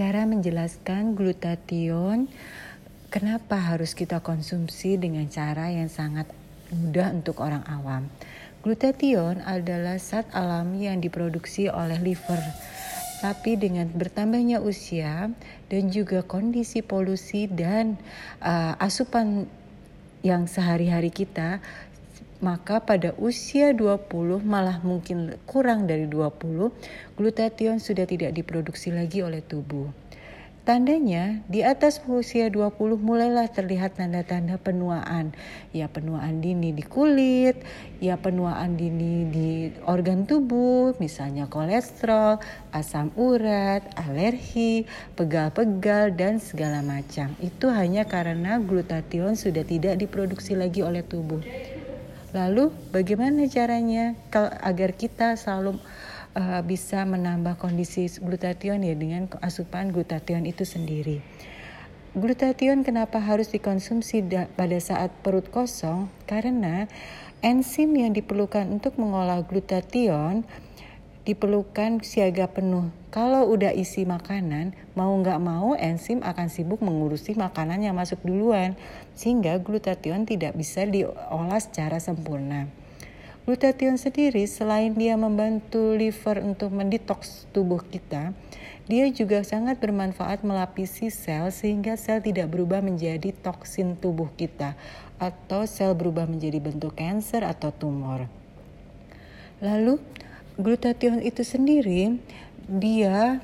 cara menjelaskan glutathione kenapa harus kita konsumsi dengan cara yang sangat mudah untuk orang awam. Glutathione adalah zat alami yang diproduksi oleh liver. Tapi dengan bertambahnya usia dan juga kondisi polusi dan uh, asupan yang sehari-hari kita maka pada usia 20 malah mungkin kurang dari 20 glutathione sudah tidak diproduksi lagi oleh tubuh. Tandanya di atas usia 20 mulailah terlihat tanda-tanda penuaan. Ya penuaan dini di kulit, ya penuaan dini di organ tubuh, misalnya kolesterol, asam urat, alergi, pegal-pegal dan segala macam. Itu hanya karena glutathione sudah tidak diproduksi lagi oleh tubuh. Lalu bagaimana caranya agar kita selalu uh, bisa menambah kondisi glutathione ya dengan asupan glutathione itu sendiri. Glutathione kenapa harus dikonsumsi pada saat perut kosong? Karena enzim yang diperlukan untuk mengolah glutathione diperlukan siaga penuh. Kalau udah isi makanan, mau nggak mau enzim akan sibuk mengurusi makanan yang masuk duluan, sehingga glutathione tidak bisa diolah secara sempurna. Glutathione sendiri selain dia membantu liver untuk mendetoks tubuh kita, dia juga sangat bermanfaat melapisi sel sehingga sel tidak berubah menjadi toksin tubuh kita atau sel berubah menjadi bentuk kanker atau tumor. Lalu Glutathione itu sendiri dia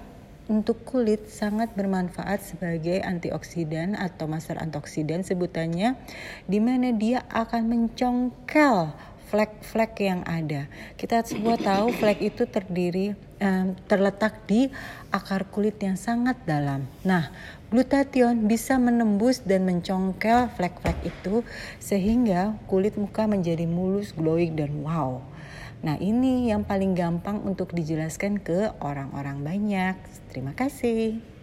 untuk kulit sangat bermanfaat sebagai antioksidan atau master antioksidan sebutannya di mana dia akan mencongkel flek-flek yang ada. Kita semua tahu flek itu terdiri terletak di akar kulit yang sangat dalam. Nah, glutathione bisa menembus dan mencongkel flek-flek itu sehingga kulit muka menjadi mulus, glowing dan wow. Nah, ini yang paling gampang untuk dijelaskan ke orang-orang banyak. Terima kasih.